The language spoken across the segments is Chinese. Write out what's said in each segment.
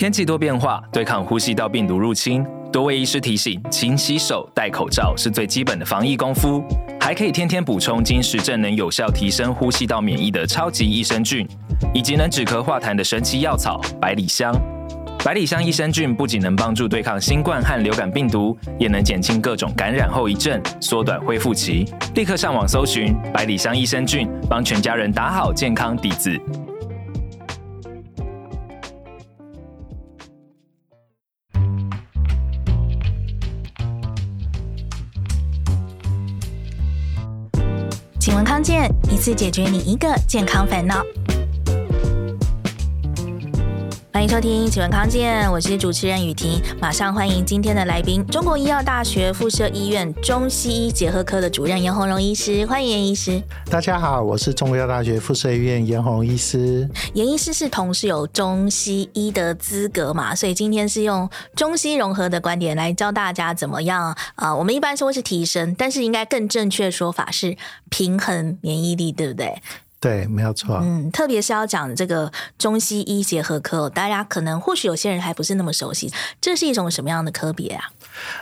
天气多变化，对抗呼吸道病毒入侵，多位医师提醒，勤洗手、戴口罩是最基本的防疫功夫。还可以天天补充金石症能有效提升呼吸道免疫的超级益生菌，以及能止咳化痰的神奇药草百里香。百里香益生菌不仅能帮助对抗新冠和流感病毒，也能减轻各种感染后遗症，缩短恢复期。立刻上网搜寻百里香益生菌，帮全家人打好健康底子。健闻康健，一次解决你一个健康烦恼。欢迎收听《请问康健》，我是主持人雨婷。马上欢迎今天的来宾——中国医药大学附设医院中西医结合科的主任颜鸿荣医师。欢迎严医师。大家好，我是中国医药大学附设医院颜鸿荣医师。严医师是同时有中西医的资格嘛，所以今天是用中西融合的观点来教大家怎么样啊、我们一般说是提升，但是应该更正确的说法是平衡免疫力，对不对？对，没有错。嗯，特别是要讲这个中西医结合科，大家可能或许有些人还不是那么熟悉，这是一种什么样的科别啊？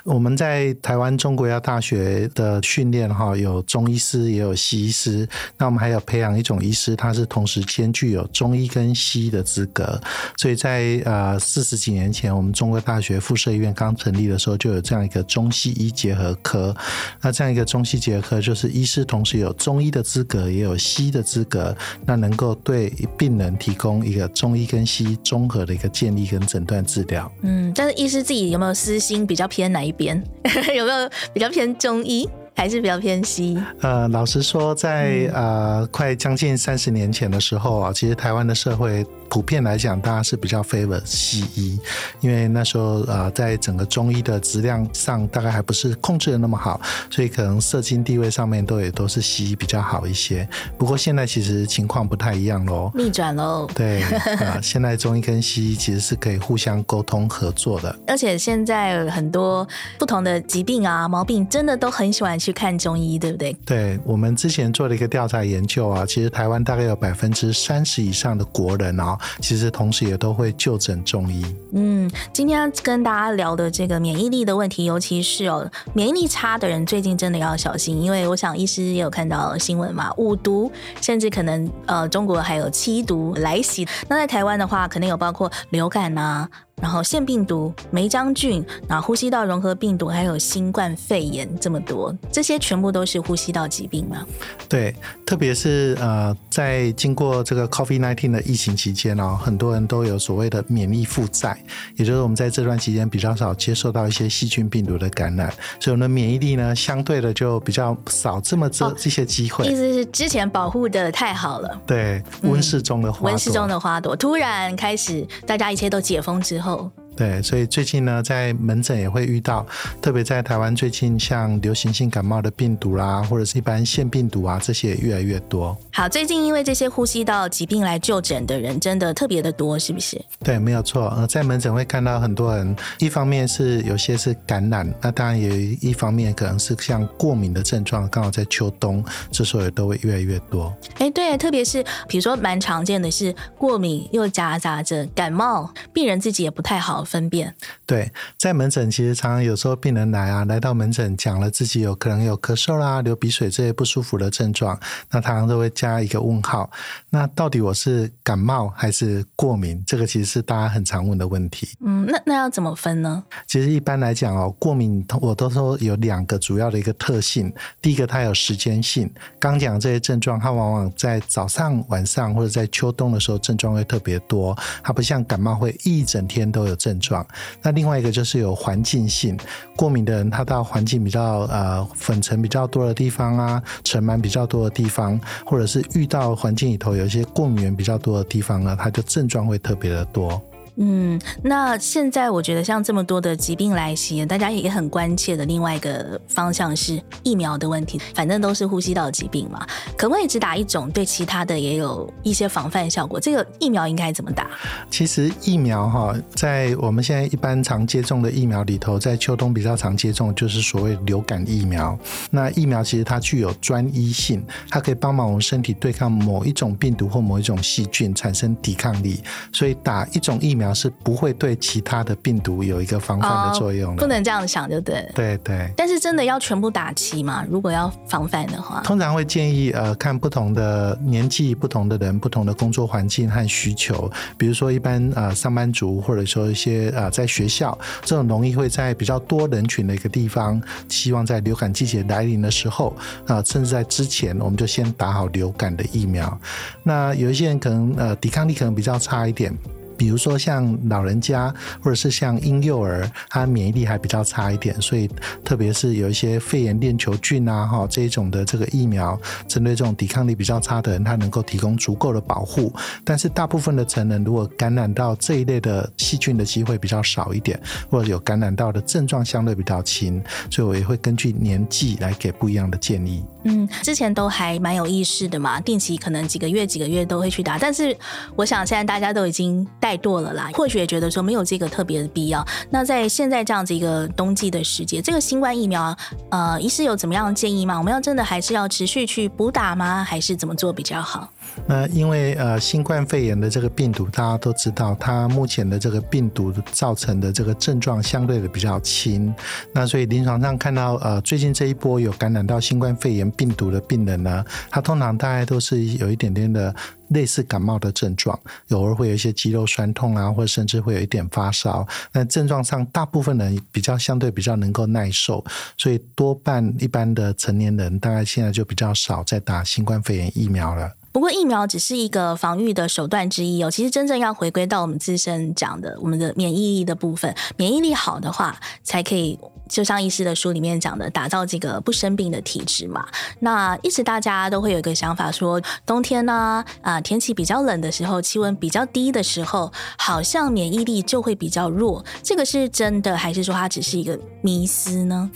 我们在台湾中国药大学的训练哈，有中医师也有西医师，那我们还有培养一种医师，他是同时兼具有中医跟西医的资格。所以在呃四十几年前，我们中国大学附设医院刚成立的时候，就有这样一个中西医结合科。那这样一个中西结合科，就是医师同时有中医的资格，也有西医的资格，那能够对病人提供一个中医跟西医综合的一个建立跟诊断治疗。嗯，但是医师自己有没有私心比较偏？哪一边 有没有比较偏中医？还是比较偏西。呃，老实说，在呃快将近三十年前的时候啊，其实台湾的社会普遍来讲，大家是比较 favor 西医，因为那时候呃，在整个中医的质量上，大概还不是控制的那么好，所以可能社经地位上面都也都是西医比较好一些。不过现在其实情况不太一样喽，逆转喽。对啊，呃，现在中医跟西医其实是可以互相沟通合作的。而且现在很多不同的疾病啊、毛病，真的都很喜欢去。去看中医，对不对？对，我们之前做了一个调查研究啊，其实台湾大概有百分之三十以上的国人啊，其实同时也都会就诊中医。嗯，今天跟大家聊的这个免疫力的问题，尤其是哦，免疫力差的人最近真的要小心，因为我想医师也有看到新闻嘛，五毒甚至可能呃，中国还有七毒来袭。那在台湾的话，可能有包括流感啊。然后腺病毒、梅浆菌，然后呼吸道融合病毒，还有新冠肺炎，这么多，这些全部都是呼吸道疾病吗？对，特别是呃，在经过这个 COVID-19 的疫情期间哦，很多人都有所谓的免疫负债，也就是我们在这段期间比较少接受到一些细菌病毒的感染，所以我们的免疫力呢，相对的就比较少这么这、哦、这些机会。意思是之前保护的太好了。对，温室中的花朵，温室中的花朵突然开始，大家一切都解封之后。候，对，所以最近呢，在门诊也会遇到，特别在台湾最近，像流行性感冒的病毒啦，或者是一般腺病毒啊，这些也越来越多。好，最近因为这些呼吸道疾病来就诊的人，真的特别的多，是不是？对，没有错。呃，在门诊会看到很多人，一方面是有些是感染，那当然也一方面可能是像过敏的症状，刚好在秋冬，这时候也都会越来越多。哎，对，特别是比如说蛮常见的是过敏，又夹杂着感冒，病人自己也不太好分辨。对，在门诊其实常常有时候病人来啊，来到门诊讲了自己有可能有咳嗽啦、流鼻水这些不舒服的症状，那常常都会加一个问号。那到底我是感冒还是过敏？这个其实是大家很常问的问题。嗯，那那要怎么分呢？其实一般来讲哦，过敏我都说有两个主要的一个特性。第一个，它有时间性。刚讲这些症状，它往往在早上、晚上或者在秋冬的时候症状会特别多，它不像感冒会一整天都有症。状，那另外一个就是有环境性过敏的人，他到环境比较呃粉尘比较多的地方啊，尘螨比较多的地方，或者是遇到环境里头有一些过敏源比较多的地方呢，他就症状会特别的多。嗯，那现在我觉得像这么多的疾病来袭，大家也很关切的另外一个方向是疫苗的问题。反正都是呼吸道疾病嘛，可不可以只打一种？对其他的也有一些防范效果。这个疫苗应该怎么打？其实疫苗哈，在我们现在一般常接种的疫苗里头，在秋冬比较常接种就是所谓流感疫苗。那疫苗其实它具有专一性，它可以帮忙我们身体对抗某一种病毒或某一种细菌产生抵抗力。所以打一种疫苗。苗是不会对其他的病毒有一个防范的作用的。哦，不能这样想，就对。对对。但是真的要全部打齐吗？如果要防范的话，通常会建议呃，看不同的年纪、不同的人、不同的工作环境和需求。比如说，一般呃上班族，或者说一些呃在学校这种容易会在比较多人群的一个地方，希望在流感季节来临的时候啊、呃，甚至在之前，我们就先打好流感的疫苗。那有一些人可能呃抵抗力可能比较差一点。比如说像老人家，或者是像婴幼儿，他免疫力还比较差一点，所以特别是有一些肺炎链球菌啊，哈这一种的这个疫苗，针对这种抵抗力比较差的人，他能够提供足够的保护。但是大部分的成人如果感染到这一类的细菌的机会比较少一点，或者有感染到的症状相对比较轻，所以我也会根据年纪来给不一样的建议。嗯，之前都还蛮有意识的嘛，定期可能几个月几个月都会去打，但是我想现在大家都已经怠惰了啦，或许也觉得说没有这个特别的必要。那在现在这样子一个冬季的时节，这个新冠疫苗，呃，医师有怎么样的建议吗？我们要真的还是要持续去补打吗？还是怎么做比较好？那因为呃，新冠肺炎的这个病毒，大家都知道，它目前的这个病毒造成的这个症状相对的比较轻。那所以临床上看到呃，最近这一波有感染到新冠肺炎病毒的病人呢，他通常大概都是有一点点的类似感冒的症状，偶尔会有一些肌肉酸痛啊，或者甚至会有一点发烧。那症状上，大部分人比较相对比较能够耐受，所以多半一般的成年人，大概现在就比较少在打新冠肺炎疫苗了。不过疫苗只是一个防御的手段之一哦，其实真正要回归到我们自身讲的，我们的免疫力的部分，免疫力好的话，才可以就像医师的书里面讲的，打造这个不生病的体质嘛。那一直大家都会有一个想法说，冬天呢，啊、天气比较冷的时候，气温比较低的时候，好像免疫力就会比较弱，这个是真的，还是说它只是一个迷思呢？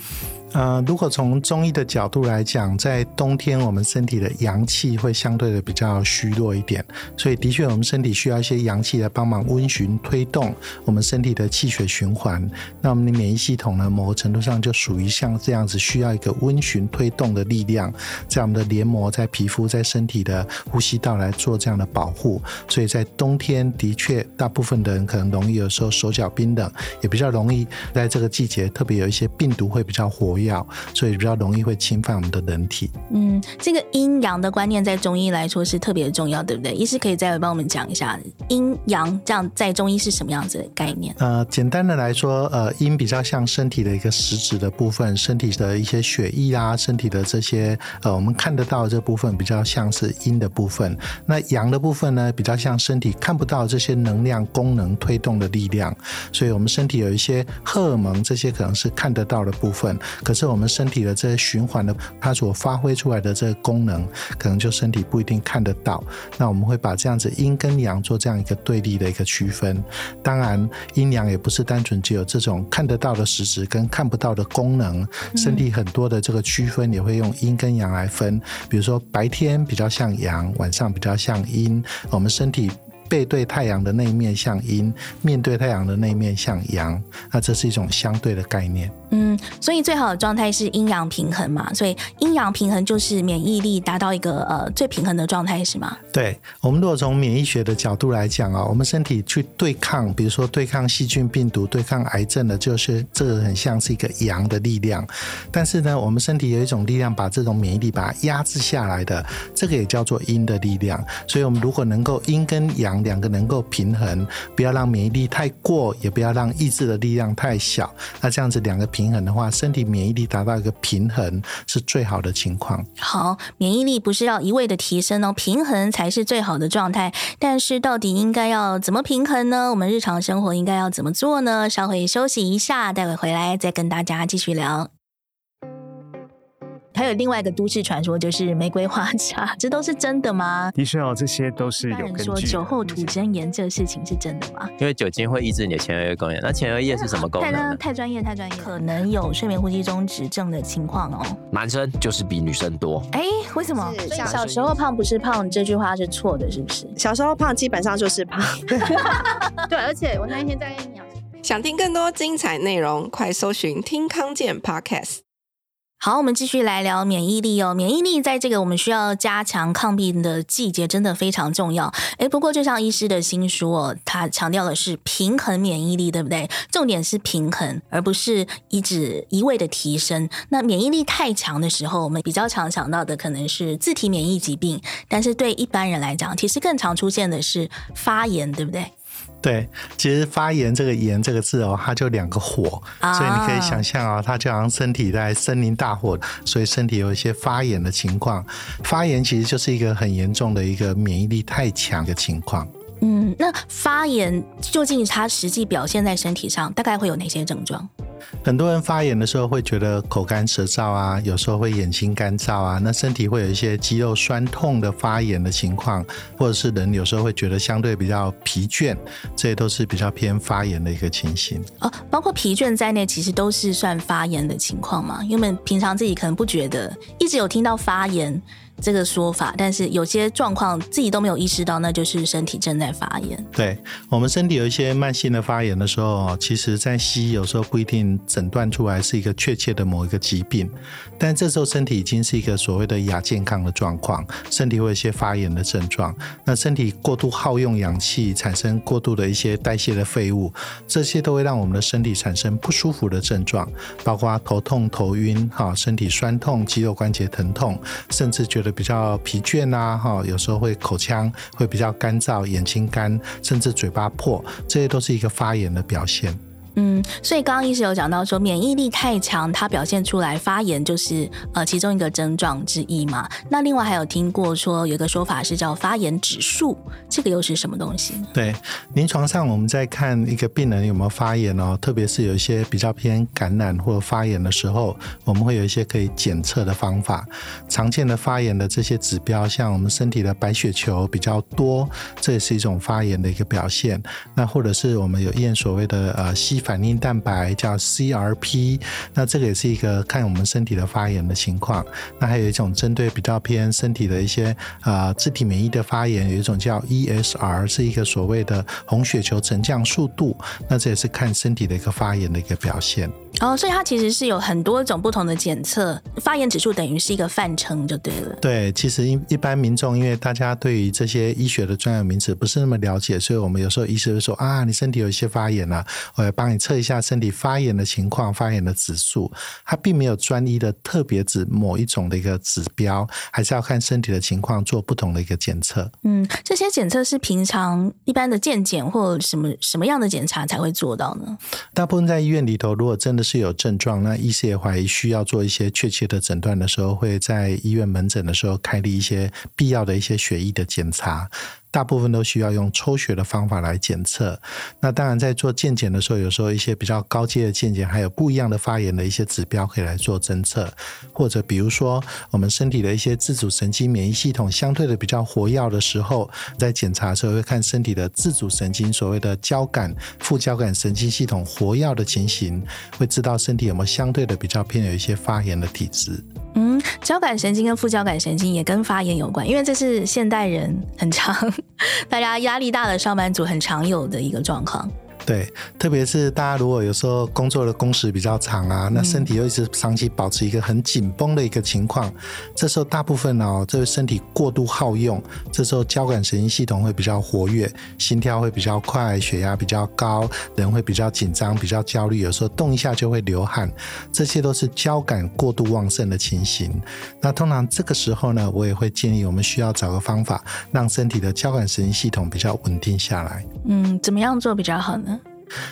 呃，如果从中医的角度来讲，在冬天我们身体的阳气会相对的比较虚弱一点，所以的确我们身体需要一些阳气来帮忙温循推动我们身体的气血循环。那我们的免疫系统呢，某个程度上就属于像这样子，需要一个温循推动的力量，在我们的黏膜、在皮肤、在身体的呼吸道来做这样的保护。所以在冬天的确，大部分的人可能容易有时候手脚冰冷，也比较容易在这个季节，特别有一些病毒会比较活跃。药，所以比较容易会侵犯我们的人体。嗯，这个阴阳的观念在中医来说是特别的重要，对不对？医师可以再帮我们讲一下阴阳这样在中医是什么样子的概念？呃，简单的来说，呃，阴比较像身体的一个实质的部分，身体的一些血液啊，身体的这些呃，我们看得到的这部分比较像是阴的部分。那阳的部分呢，比较像身体看不到这些能量、功能推动的力量。所以我们身体有一些荷尔蒙，这些可能是看得到的部分。可是我们身体的这些循环的，它所发挥出来的这个功能，可能就身体不一定看得到。那我们会把这样子阴跟阳做这样一个对立的一个区分。当然，阴阳也不是单纯只有这种看得到的实质跟看不到的功能。身体很多的这个区分也会用阴跟阳来分。比如说白天比较像阳，晚上比较像阴。我们身体。背对太阳的那一面像阴，面对太阳的那一面像阳，那这是一种相对的概念。嗯，所以最好的状态是阴阳平衡嘛，所以阴阳平衡就是免疫力达到一个呃最平衡的状态，是吗？对，我们如果从免疫学的角度来讲啊，我们身体去对抗，比如说对抗细菌、病毒、对抗癌症的，就是这个很像是一个阳的力量。但是呢，我们身体有一种力量把这种免疫力把它压制下来的，这个也叫做阴的力量。所以，我们如果能够阴跟阳。两个能够平衡，不要让免疫力太过，也不要让抑制的力量太小。那这样子两个平衡的话，身体免疫力达到一个平衡是最好的情况。好，免疫力不是要一味的提升哦，平衡才是最好的状态。但是到底应该要怎么平衡呢？我们日常生活应该要怎么做呢？稍微休息一下，待会回来再跟大家继续聊。还有另外一个都市传说，就是玫瑰花茶，这都是真的吗？的确哦，这些都是有根据。说酒后吐真言这个事情是真的吗？因为酒精会抑制你的前额叶功能，那前额叶是什么功能？太太专业，太专业，可能有睡眠呼吸中止症的情况哦。男生就是比女生多。哎，为什么？小时候胖不是胖，这句话是错的，是不是？小时候胖基本上就是胖。对，而且我那一天在跟你讲，想听更多精彩内容，快搜寻听康健 Podcast。好，我们继续来聊免疫力哦。免疫力在这个我们需要加强抗病的季节，真的非常重要。诶，不过就像医师的新书哦，他强调的是平衡免疫力，对不对？重点是平衡，而不是一直一味的提升。那免疫力太强的时候，我们比较常想到的可能是自体免疫疾病，但是对一般人来讲，其实更常出现的是发炎，对不对？对，其实发炎这个“炎”这个字哦，它就两个火，啊、所以你可以想象啊、哦，它就好像身体在森林大火，所以身体有一些发炎的情况。发炎其实就是一个很严重的一个免疫力太强的情况。嗯，那发炎究竟它实际表现在身体上，大概会有哪些症状？很多人发炎的时候会觉得口干舌燥啊，有时候会眼睛干燥啊，那身体会有一些肌肉酸痛的发炎的情况，或者是人有时候会觉得相对比较疲倦，这些都是比较偏发炎的一个情形。哦，包括疲倦在内，其实都是算发炎的情况嘛？因为平常自己可能不觉得，一直有听到发炎。这个说法，但是有些状况自己都没有意识到，那就是身体正在发炎。对，我们身体有一些慢性的发炎的时候，其实在西医有时候不一定诊断出来是一个确切的某一个疾病，但这时候身体已经是一个所谓的亚健康的状况，身体会有一些发炎的症状。那身体过度耗用氧气，产生过度的一些代谢的废物，这些都会让我们的身体产生不舒服的症状，包括头痛、头晕、哈身体酸痛、肌肉关节疼痛，甚至觉得。比较疲倦啊，哈，有时候会口腔会比较干燥，眼睛干，甚至嘴巴破，这些都是一个发炎的表现。嗯，所以刚刚医师有讲到说，免疫力太强，它表现出来发炎就是呃其中一个症状之一嘛。那另外还有听过说有一个说法是叫发炎指数，这个又是什么东西？对，临床上我们在看一个病人有没有发炎哦，特别是有一些比较偏感染或发炎的时候，我们会有一些可以检测的方法。常见的发炎的这些指标，像我们身体的白血球比较多，这也是一种发炎的一个表现。那或者是我们有验所谓的呃细反应蛋白叫 CRP，那这个也是一个看我们身体的发炎的情况。那还有一种针对比较偏身体的一些呃自体免疫的发炎，有一种叫 ESR，是一个所谓的红血球沉降速度。那这也是看身体的一个发炎的一个表现。哦，所以它其实是有很多种不同的检测，发炎指数等于是一个范称就对了。对，其实一一般民众因为大家对于这些医学的专有名词不是那么了解，所以我们有时候医师会说啊，你身体有一些发炎了，我来帮你测一下身体发炎的情况、发炎的指数。它并没有专一的特别指某一种的一个指标，还是要看身体的情况做不同的一个检测。嗯，这些检测是平常一般的健检或什么什么样的检查才会做到呢？大部分在医院里头，如果真的是是有症状，那医师也怀疑需要做一些确切的诊断的时候，会在医院门诊的时候开立一些必要的一些血液的检查。大部分都需要用抽血的方法来检测。那当然，在做健检的时候，有时候一些比较高阶的健检，还有不一样的发炎的一些指标可以来做侦测。或者比如说，我们身体的一些自主神经免疫系统相对的比较活跃的时候，在检查的时候会看身体的自主神经，所谓的交感、副交感神经系统活跃的情形，会知道身体有没有相对的比较偏有一些发炎的体质。嗯，交感神经跟副交感神经也跟发炎有关，因为这是现代人很常，大家压力大的上班族很常有的一个状况。对，特别是大家如果有时候工作的工时比较长啊，那身体又一直长期保持一个很紧绷的一个情况，这时候大部分哦，这个身体过度耗用，这时候交感神经系统会比较活跃，心跳会比较快，血压比较高，人会比较紧张，比较焦虑，有时候动一下就会流汗，这些都是交感过度旺盛的情形。那通常这个时候呢，我也会建议我们需要找个方法，让身体的交感神经系统比较稳定下来。嗯，怎么样做比较好呢？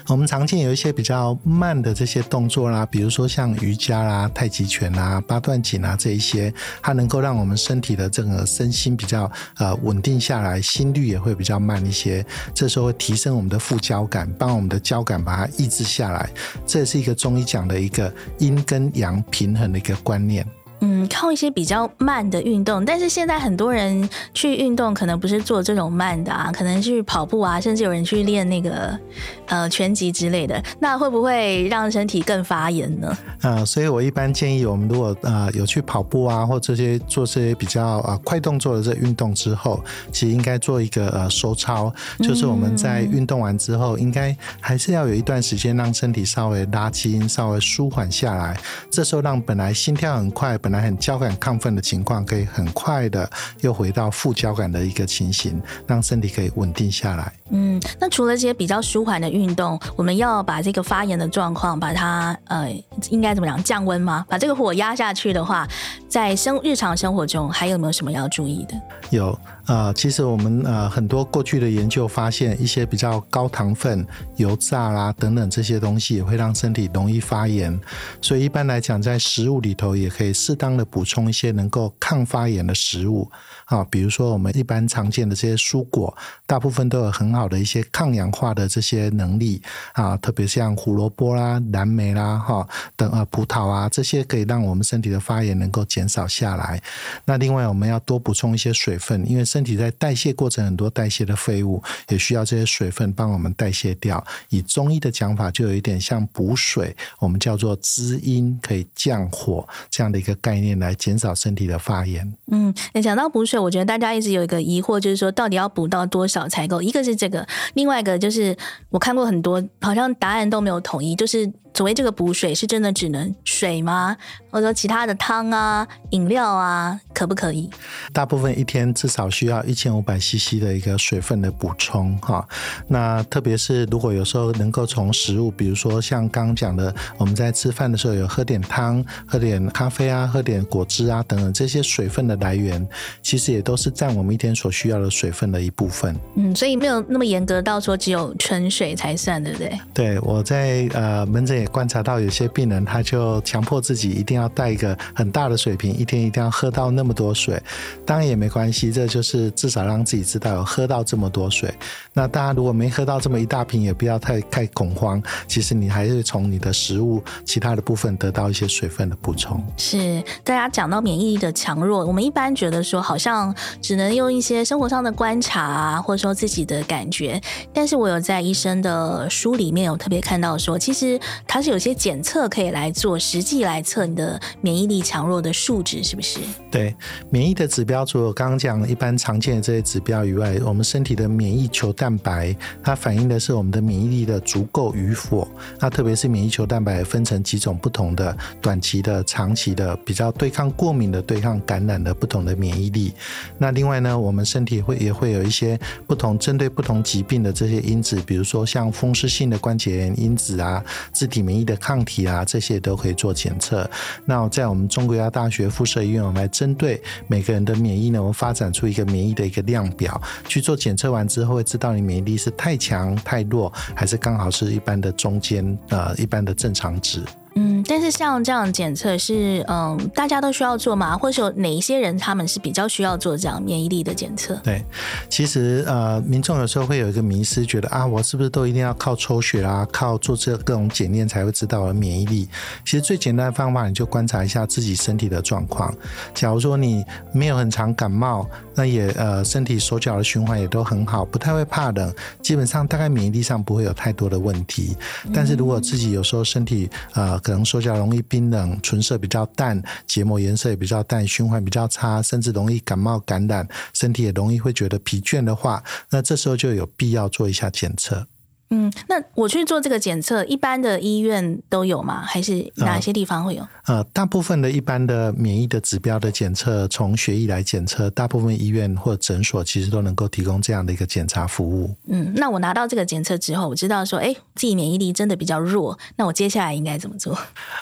我们常见有一些比较慢的这些动作啦，比如说像瑜伽啦、太极拳啦、八段锦啊这一些，它能够让我们身体的这个身心比较呃稳定下来，心率也会比较慢一些。这时候会提升我们的副交感，帮我们的交感把它抑制下来。这也是一个中医讲的一个阴跟阳平衡的一个观念。嗯，靠一些比较慢的运动，但是现在很多人去运动，可能不是做这种慢的啊，可能去跑步啊，甚至有人去练那个呃拳击之类的，那会不会让身体更发炎呢？啊、呃，所以我一般建议我们如果呃有去跑步啊，或这些做这些比较啊、快动作的这运动之后，其实应该做一个呃收操，就是我们在运动完之后，应该还是要有一段时间让身体稍微拉筋，稍微舒缓下来，这时候让本来心跳很快，本来很交感亢奋的情况，可以很快的又回到副交感的一个情形，让身体可以稳定下来。嗯，那除了这些比较舒缓的运动，我们要把这个发炎的状况，把它呃，应该怎么讲，降温吗？把这个火压下去的话，在生日常生活中还有没有什么要注意的？有。呃，其实我们呃很多过去的研究发现，一些比较高糖分、油炸啦等等这些东西也会让身体容易发炎。所以一般来讲，在食物里头也可以适当的补充一些能够抗发炎的食物啊，比如说我们一般常见的这些蔬果，大部分都有很好的一些抗氧化的这些能力啊，特别像胡萝卜啦、蓝莓啦、哈等啊葡萄啊这些，可以让我们身体的发炎能够减少下来。那另外我们要多补充一些水分，因为身身体在代谢过程很多代谢的废物也需要这些水分帮我们代谢掉。以中医的讲法，就有一点像补水，我们叫做滋阴，可以降火这样的一个概念，来减少身体的发炎。嗯，你讲到补水，我觉得大家一直有一个疑惑，就是说到底要补到多少才够？一个是这个，另外一个就是我看过很多，好像答案都没有统一，就是。所谓这个补水是真的只能水吗？或者说其他的汤啊、饮料啊，可不可以？大部分一天至少需要一千五百 CC 的一个水分的补充哈。那特别是如果有时候能够从食物，比如说像刚刚讲的，我们在吃饭的时候有喝点汤、喝点咖啡啊、喝点果汁啊等等这些水分的来源，其实也都是占我们一天所需要的水分的一部分。嗯，所以没有那么严格到说只有纯水才算，对不对？对，我在呃门诊。也观察到有些病人，他就强迫自己一定要带一个很大的水瓶，一天一定要喝到那么多水。当然也没关系，这就是至少让自己知道有喝到这么多水。那大家如果没喝到这么一大瓶，也不要太太恐慌。其实你还是从你的食物其他的部分得到一些水分的补充。是，大家讲到免疫力的强弱，我们一般觉得说好像只能用一些生活上的观察啊，或者说自己的感觉。但是我有在医生的书里面有特别看到说，其实。它是有些检测可以来做，实际来测你的免疫力强弱的数值，是不是？对，免疫的指标，除了我刚刚讲一般常见的这些指标以外，我们身体的免疫球蛋白，它反映的是我们的免疫力的足够与否。那特别是免疫球蛋白分成几种不同的短期的、长期的，比较对抗过敏的、对抗感染的不同的免疫力。那另外呢，我们身体会也会有一些不同针对不同疾病的这些因子，比如说像风湿性的关节炎因子啊，自体。免疫的抗体啊，这些都可以做检测。那在我们中国医药大学附设医院，我们来针对每个人的免疫呢，我们发展出一个免疫的一个量表去做检测完之后，会知道你免疫力是太强、太弱，还是刚好是一般的中间呃一般的正常值。嗯，但是像这样检测是嗯，大家都需要做吗？或者说哪一些人他们是比较需要做这样免疫力的检测？对，其实呃，民众有时候会有一个迷失，觉得啊，我是不是都一定要靠抽血啊，靠做这各种检验才会知道我的免疫力？其实最简单的方法，你就观察一下自己身体的状况。假如说你没有很常感冒，那也呃身体手脚的循环也都很好，不太会怕冷，基本上大概免疫力上不会有太多的问题。但是如果自己有时候身体呃，可能手脚容易冰冷，唇色比较淡，结膜颜色也比较淡，循环比较差，甚至容易感冒感染，身体也容易会觉得疲倦的话，那这时候就有必要做一下检测。嗯，那我去做这个检测，一般的医院都有吗？还是哪些地方会有？呃，呃，大部分的一般的免疫的指标的检测，从血液来检测，大部分医院或诊所其实都能够提供这样的一个检查服务。嗯，那我拿到这个检测之后，我知道说，哎，自己免疫力真的比较弱，那我接下来应该怎么做？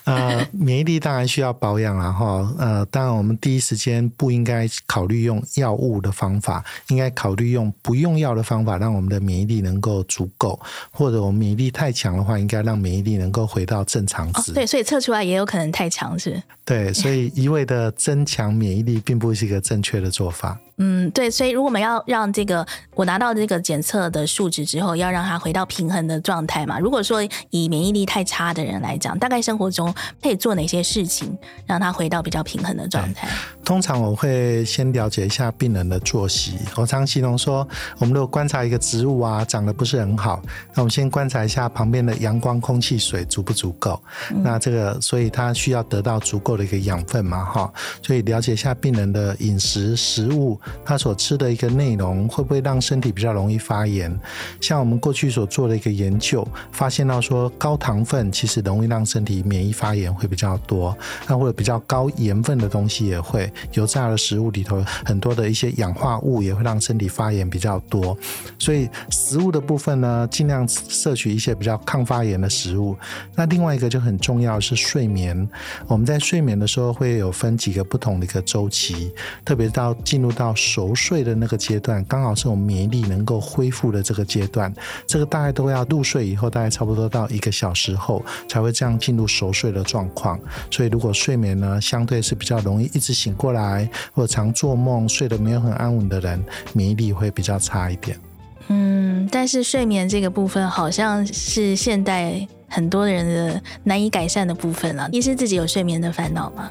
呃，免疫力当然需要保养了哈。呃，当然我们第一时间不应该考虑用药物的方法，应该考虑用不用药的方法，让我们的免疫力能够足够。或者我们免疫力太强的话，应该让免疫力能够回到正常值。哦，对，所以测出来也有可能太强，是。对，所以一味的增强免疫力，并不是一个正确的做法。嗯，对，所以如果我们要让这个我拿到这个检测的数值之后，要让它回到平衡的状态嘛。如果说以免疫力太差的人来讲，大概生活中可以做哪些事情，让它回到比较平衡的状态？通常我会先了解一下病人的作息。我常形容说，我们如果观察一个植物啊，长得不是很好，那我们先观察一下旁边的阳光、空气、水足不足够。嗯、那这个，所以它需要得到足够的一个养分嘛，哈。所以了解一下病人的饮食食物。他所吃的一个内容会不会让身体比较容易发炎？像我们过去所做的一个研究，发现到说高糖分其实容易让身体免疫发炎会比较多，那或者比较高盐分的东西也会，油炸的食物里头很多的一些氧化物也会让身体发炎比较多。所以食物的部分呢，尽量摄取一些比较抗发炎的食物。那另外一个就很重要是睡眠，我们在睡眠的时候会有分几个不同的一个周期，特别到进入到熟睡的那个阶段，刚好是我们免疫力能够恢复的这个阶段。这个大概都要入睡以后，大概差不多到一个小时后，才会这样进入熟睡的状况。所以，如果睡眠呢，相对是比较容易一直醒过来，或者常做梦、睡得没有很安稳的人，免疫力会比较差一点。嗯，但是睡眠这个部分，好像是现代很多人的难以改善的部分了。医师自己有睡眠的烦恼吗？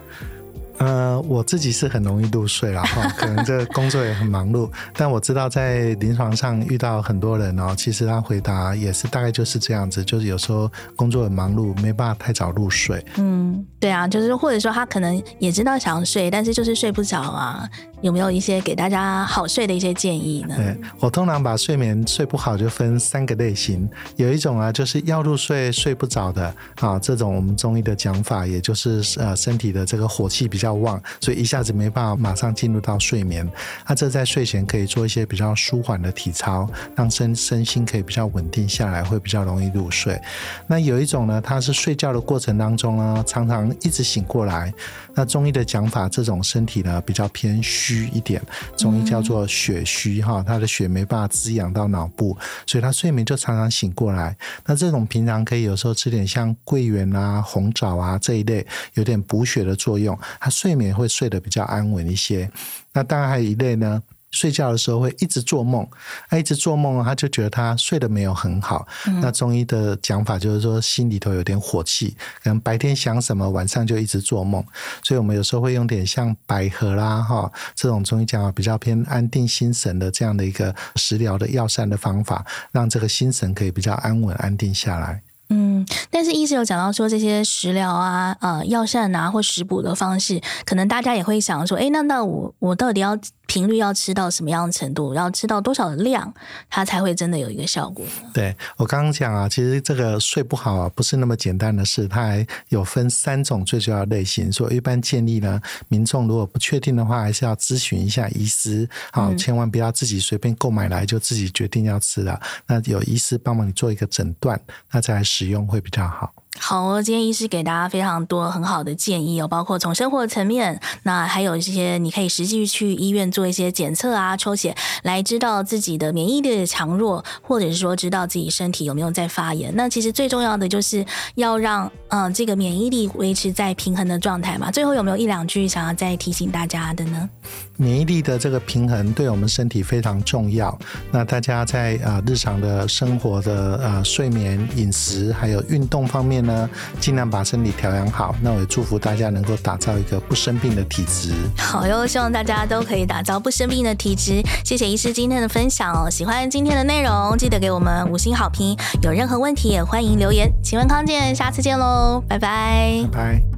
呃，我自己是很容易入睡啦，哈，可能这个工作也很忙碌，但我知道在临床上遇到很多人哦，其实他回答也是大概就是这样子，就是有时候工作很忙碌，没办法太早入睡。嗯，对啊，就是或者说他可能也知道想睡，但是就是睡不着啊。有没有一些给大家好睡的一些建议呢？对，我通常把睡眠睡不好就分三个类型，有一种啊就是要入睡睡不着的啊，这种我们中医的讲法，也就是呃身体的这个火气比较旺，所以一下子没办法马上进入到睡眠。那、这在睡前可以做一些比较舒缓的体操，让身身心可以比较稳定下来，会比较容易入睡。那有一种呢，它是睡觉的过程当中呢，常常一直醒过来。那中医的讲法，这种身体呢比较偏虚一点，中医叫做血虚哈，他的血没办法滋养到脑部，所以他睡眠就常常醒过来。那这种平常可以有时候吃点像桂圆啊、红枣啊这一类，有点补血的作用，他睡眠会睡得比较安稳一些。那当然还有一类呢。睡觉的时候会一直做梦，他一直做梦，他就觉得他睡得没有很好。嗯、那中医的讲法就是说，心里头有点火气，可能白天想什么，晚上就一直做梦。所以我们有时候会用点像百合啦，哈，这种中医讲法比较偏安定心神的这样的一个食疗的药膳的方法，让这个心神可以比较安稳安定下来。嗯，但是医师有讲到说，这些食疗啊、呃药膳啊或食补的方式，可能大家也会想说，哎，那那我我到底要频率要吃到什么样的程度，要吃到多少的量，它才会真的有一个效果呢？对，我刚刚讲啊，其实这个睡不好啊，不是那么简单的事，它还有分三种最主要类型。所以一般建议呢，民众如果不确定的话，还是要咨询一下医师，好，千万不要自己随便购买来就自己决定要吃了。那有医师帮忙你做一个诊断，那再来使用会比较好。好哦，今天医师给大家非常多很好的建议哦，包括从生活层面，那还有一些你可以实际去医院做一些检测啊、抽血，来知道自己的免疫力的强弱，或者是说知道自己身体有没有在发炎。那其实最重要的就是要让嗯、呃、这个免疫力维持在平衡的状态嘛。最后有没有一两句想要再提醒大家的呢？免疫力的这个平衡对我们身体非常重要。那大家在啊、呃、日常的生活的啊、呃、睡眠、饮食还有运动方面呢，尽量把身体调养好。那我也祝福大家能够打造一个不生病的体质。好哟，希望大家都可以打造不生病的体质。谢谢医师今天的分享哦。喜欢今天的内容，记得给我们五星好评。有任何问题也欢迎留言。请问康健，下次见喽，拜拜。拜拜。